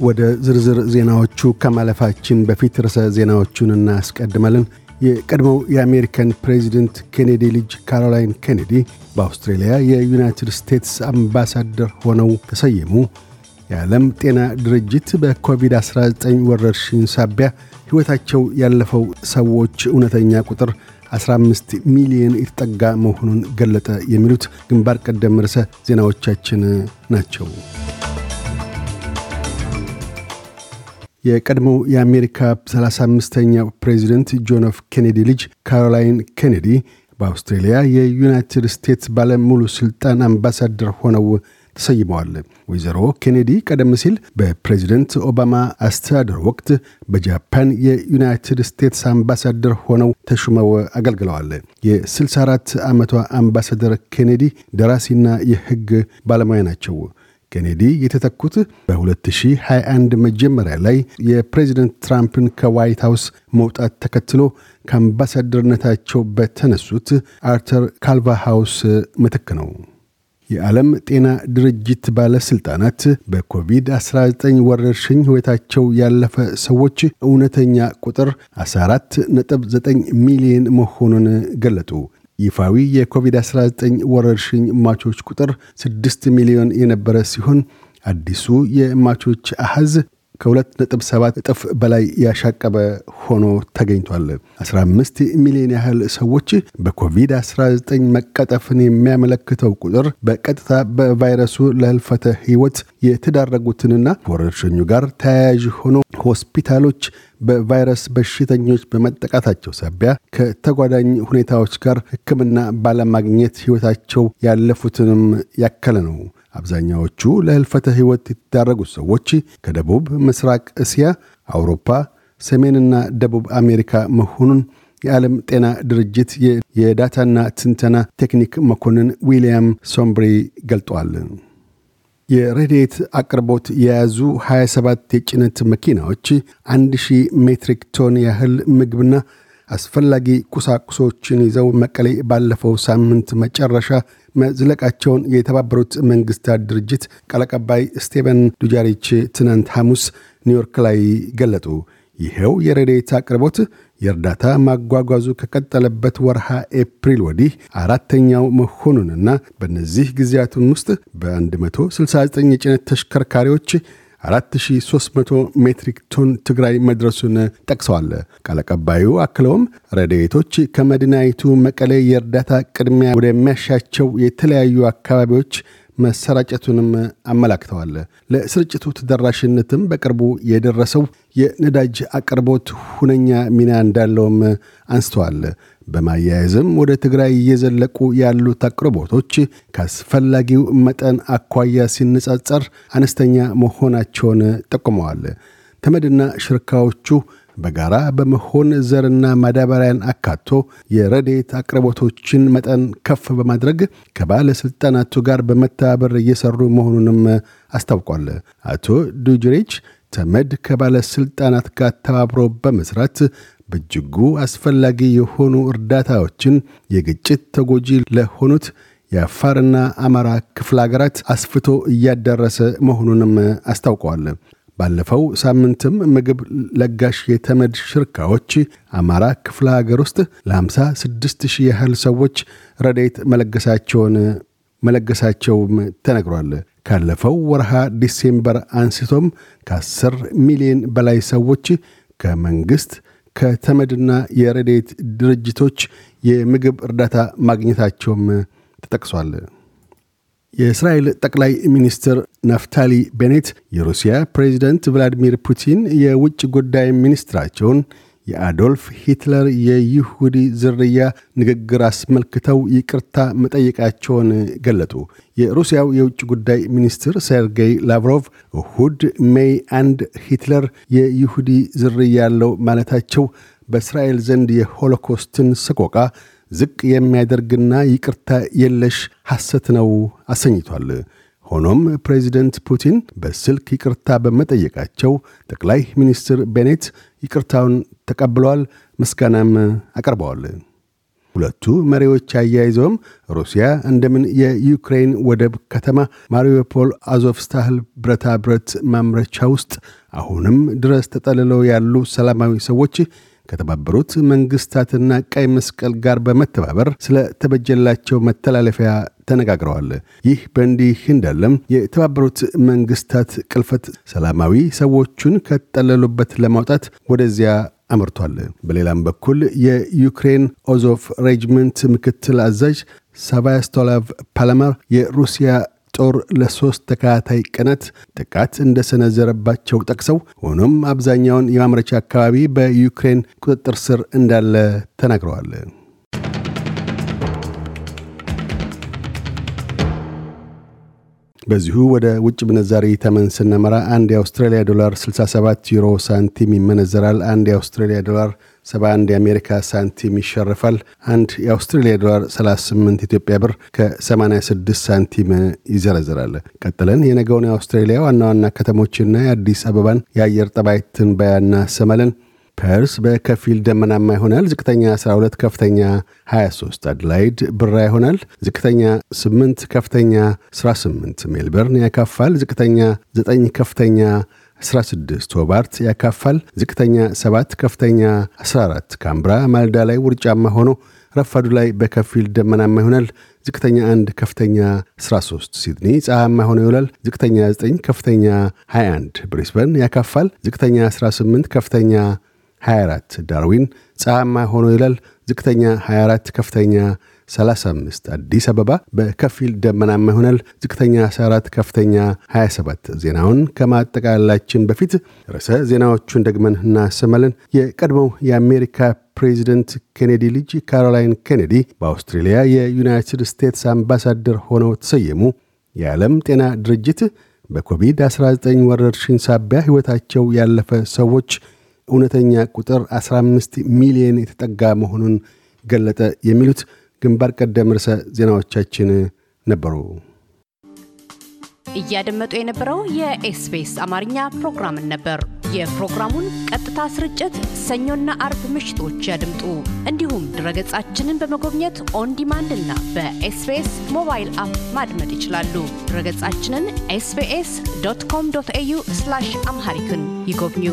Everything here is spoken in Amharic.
ወደ ዝርዝር ዜናዎቹ ከማለፋችን በፊት ርዕሰ ዜናዎቹን እናስቀድማለን። የቀድሞው የአሜሪካን ፕሬዚደንት ኬኔዲ ልጅ ካሮላይን ኬኔዲ በአውስትሬልያ የዩናይትድ ስቴትስ አምባሳደር ሆነው ተሰየሙ። የዓለም ጤና ድርጅት በኮቪድ-19 ወረርሽኝ ሳቢያ ሕይወታቸው ያለፈው ሰዎች እውነተኛ ቁጥር 15 ሚሊዮን የተጠጋ መሆኑን ገለጠ። የሚሉት ግንባር ቀደም ርዕሰ ዜናዎቻችን ናቸው። የቀድሞው የአሜሪካ 35ኛው ፕሬዚደንት ጆን ኤፍ ኬኔዲ ልጅ ካሮላይን ኬኔዲ በአውስትሬልያ የዩናይትድ ስቴትስ ባለሙሉ ሥልጣን አምባሳደር ሆነው ተሰይመዋል። ወይዘሮ ኬኔዲ ቀደም ሲል በፕሬዚደንት ኦባማ አስተዳደር ወቅት በጃፓን የዩናይትድ ስቴትስ አምባሳደር ሆነው ተሹመው አገልግለዋል። የ64 ዓመቷ አምባሳደር ኬኔዲ ደራሲና የሕግ ባለሙያ ናቸው። ኬኔዲ የተተኩት በ2021 መጀመሪያ ላይ የፕሬዚደንት ትራምፕን ከዋይት ሃውስ መውጣት ተከትሎ ከአምባሳደርነታቸው በተነሱት አርተር ካልቫሃውስ ምትክ ነው። የዓለም ጤና ድርጅት ባለሥልጣናት በኮቪድ-19 ወረርሽኝ ሕይወታቸው ያለፈ ሰዎች እውነተኛ ቁጥር 14.9 ሚሊዮን መሆኑን ገለጡ። ይፋዊ የኮቪድ-19 ወረርሽኝ ማቾች ቁጥር 6 ሚሊዮን የነበረ ሲሆን አዲሱ የማቾች አሐዝ ከ2.7 እጥፍ በላይ ያሻቀበ ሆኖ ተገኝቷል። 15 ሚሊዮን ያህል ሰዎች በኮቪድ-19 መቀጠፍን የሚያመለክተው ቁጥር በቀጥታ በቫይረሱ ለህልፈተ ሕይወት የተዳረጉትንና ወረርሽኙ ጋር ተያያዥ ሆኖ ሆስፒታሎች በቫይረስ በሽተኞች በመጠቃታቸው ሳቢያ ከተጓዳኝ ሁኔታዎች ጋር ሕክምና ባለማግኘት ሕይወታቸው ያለፉትንም ያከለ ነው። አብዛኛዎቹ ለህልፈተ ሕይወት የተዳረጉት ሰዎች ከደቡብ ምስራቅ እስያ፣ አውሮፓ፣ ሰሜንና ደቡብ አሜሪካ መሆኑን የዓለም ጤና ድርጅት የዳታና ትንተና ቴክኒክ መኮንን ዊልያም ሶምብሪ ገልጠዋል። የረድኤት አቅርቦት የያዙ 27 የጭነት መኪናዎች 1000 ሜትሪክ ቶን ያህል ምግብና አስፈላጊ ቁሳቁሶችን ይዘው መቀሌ ባለፈው ሳምንት መጨረሻ መዝለቃቸውን የተባበሩት መንግስታት ድርጅት ቃል አቀባይ ስቴቨን ዱጃሪክ ትናንት ሐሙስ ኒውዮርክ ላይ ገለጡ። ይኸው የረድኤት አቅርቦት የእርዳታ ማጓጓዙ ከቀጠለበት ወርሃ ኤፕሪል ወዲህ አራተኛው መሆኑንና በእነዚህ ጊዜያት ውስጥ በ169 የጭነት ተሽከርካሪዎች 4300 ሜትሪክ ቶን ትግራይ መድረሱን ጠቅሰዋል። ቃል አቀባዩ አክለውም ረድኤቶች ከመዲናይቱ መቀሌ የእርዳታ ቅድሚያ ወደሚያሻቸው የተለያዩ አካባቢዎች መሰራጨቱንም አመላክተዋል። ለስርጭቱ ተደራሽነትም በቅርቡ የደረሰው የነዳጅ አቅርቦት ሁነኛ ሚና እንዳለውም አንስተዋል። በማያያዝም ወደ ትግራይ እየዘለቁ ያሉት አቅርቦቶች ከአስፈላጊው መጠን አኳያ ሲነጻጸር አነስተኛ መሆናቸውን ጠቁመዋል። ተመድና ሽርካዎቹ በጋራ በመሆን ዘርና ማዳበሪያን አካቶ የረዴት አቅርቦቶችን መጠን ከፍ በማድረግ ከባለሥልጣናቱ ጋር በመተባበር እየሰሩ መሆኑንም አስታውቋል። አቶ ዱጅሬች ተመድ ከባለሥልጣናት ጋር ተባብሮ በመስራት በእጅጉ አስፈላጊ የሆኑ እርዳታዎችን የግጭት ተጎጂ ለሆኑት የአፋርና አማራ ክፍለ ሀገራት አስፍቶ እያዳረሰ መሆኑንም አስታውቀዋል። ባለፈው ሳምንትም ምግብ ለጋሽ የተመድ ሽርካዎች አማራ ክፍለ ሀገር ውስጥ ለ56 ሺህ ያህል ሰዎች ረዴት መለገሳቸውን መለገሳቸውም ተነግሯል። ካለፈው ወርሃ December አንስቶም ከ10 ሚሊዮን በላይ ሰዎች ከመንግሥት ከተመድና የረድኤት ድርጅቶች የምግብ እርዳታ ማግኘታቸውም ተጠቅሷል። የእስራኤል ጠቅላይ ሚኒስትር ናፍታሊ ቤኔት የሩሲያ ፕሬዚደንት ቭላዲሚር ፑቲን የውጭ ጉዳይ ሚኒስትራቸውን የአዶልፍ ሂትለር የይሁዲ ዝርያ ንግግር አስመልክተው ይቅርታ መጠየቃቸውን ገለጡ። የሩሲያው የውጭ ጉዳይ ሚኒስትር ሴርጌይ ላቭሮቭ እሁድ May አንድ ሂትለር የይሁዲ ዝርያ ያለው ማለታቸው በእስራኤል ዘንድ የሆሎኮስትን ሰቆቃ ዝቅ የሚያደርግና ይቅርታ የለሽ ሐሰት ነው አሰኝቷል። ሆኖም ፕሬዚደንት ፑቲን በስልክ ይቅርታ በመጠየቃቸው ጠቅላይ ሚኒስትር ቤኔት ይቅርታውን ተቀብለዋል፣ ምስጋናም አቀርበዋል። ሁለቱ መሪዎች አያይዘውም ሩሲያ እንደምን የዩክሬን ወደብ ከተማ ማሪዮፖል አዞቭስታህል ብረታ ብረት ማምረቻ ውስጥ አሁንም ድረስ ተጠልለው ያሉ ሰላማዊ ሰዎች ከተባበሩት መንግስታትና ቀይ መስቀል ጋር በመተባበር ስለ ተበጀላቸው መተላለፊያ ተነጋግረዋል። ይህ በእንዲህ እንዳለም የተባበሩት መንግስታት ቅፍለት ሰላማዊ ሰዎቹን ከተጠለሉበት ለማውጣት ወደዚያ አምርቷል። በሌላም በኩል የዩክሬን አዞቭ regiment ምክትል አዛዥ ስቪያቶስላቭ ፓላማር የሩሲያ ጦር ለሶስት ተከታታይ ቀናት ጥቃት እንደሰነዘረባቸው ጠቅሰው ሆኖም አብዛኛውን የማምረቻ አካባቢ በዩክሬን ቁጥጥር ስር እንዳለ ተናግረዋል። በዚሁ ወደ ውጭ ምንዛሪ ተመን ስናመራ አንድ የአውስትራሊያ ዶላር 67 ዩሮ ሳንቲም ይመነዘራል። አንድ የአውስትራሊያ ዶላር 71 የአሜሪካ ሳንቲም ይሸርፋል። አንድ የአውስትራሊያ ዶላር 38 ኢትዮጵያ ብር ከ86 ሳንቲም ይዘረዝራል። ቀጥለን የነገውን የአውስትራሊያ ዋና ዋና ከተሞችና የአዲስ አበባን የአየር ጠባይ ትንበያ እናሰማለን። ፐርዝ በከፊል ደመናማ ይሆናል። ዝቅተኛ 12፣ ከፍተኛ 23። አድላይድ ብራ ይሆናል። ዝቅተኛ 8፣ ከፍተኛ 18። ሜልበርን ያካፋል። ዝቅተኛ 9፣ ከፍተኛ 16 ሆባርት ያካፋል። ዝቅተኛ 7 ከፍተኛ 14። ካምብራ ማልዳ ላይ ውርጫማ ሆኖ ረፋዱ ላይ በከፊል ደመናማ ይሆናል። ዝቅተኛ 1 ከፍተኛ 13። ሲድኒ ፀሐያማ ሆኖ ይውላል። ዝቅተኛ 9 ከፍተኛ 21። ብሪስበን ያካፋል። ዝቅተኛ 18 ከፍተኛ 24። ዳርዊን ፀሐያማ ሆኖ ይውላል። ዝቅተኛ 24 ከፍተኛ 35 አዲስ አበባ በከፊል ደመናማ ይሆናል። ዝቅተኛ 14 ከፍተኛ 27። ዜናውን ከማጠቃላችን በፊት ርዕሰ ዜናዎቹን ደግመን እናሰማለን። የቀድሞው የአሜሪካ ፕሬዚደንት ኬኔዲ ልጅ ካሮላይን ኬኔዲ በአውስትሬልያ የዩናይትድ ስቴትስ አምባሳደር ሆነው ተሰየሙ። የዓለም ጤና ድርጅት በኮቪድ-19 ወረርሽኝ ሳቢያ ሕይወታቸው ያለፈ ሰዎች እውነተኛ ቁጥር 15 ሚሊዮን የተጠጋ መሆኑን ገለጠ። የሚሉት ግንባር ቀደም ርዕሰ ዜናዎቻችን ነበሩ። እያደመጡ የነበረው የ SBS አማርኛ ፕሮግራምን ነበር። የፕሮግራሙን ቀጥታ ስርጭት ሰኞና አርብ ምሽቶች ያድምጡ። እንዲሁም ድረገጻችንን በመጎብኘት on demand እና በ SBS mobile app ማድመጥ ይችላሉ። ድረገጻችንን SBS ዶት ኮም ዶት ኤዩ አምሃሪክን ይጎብኙ።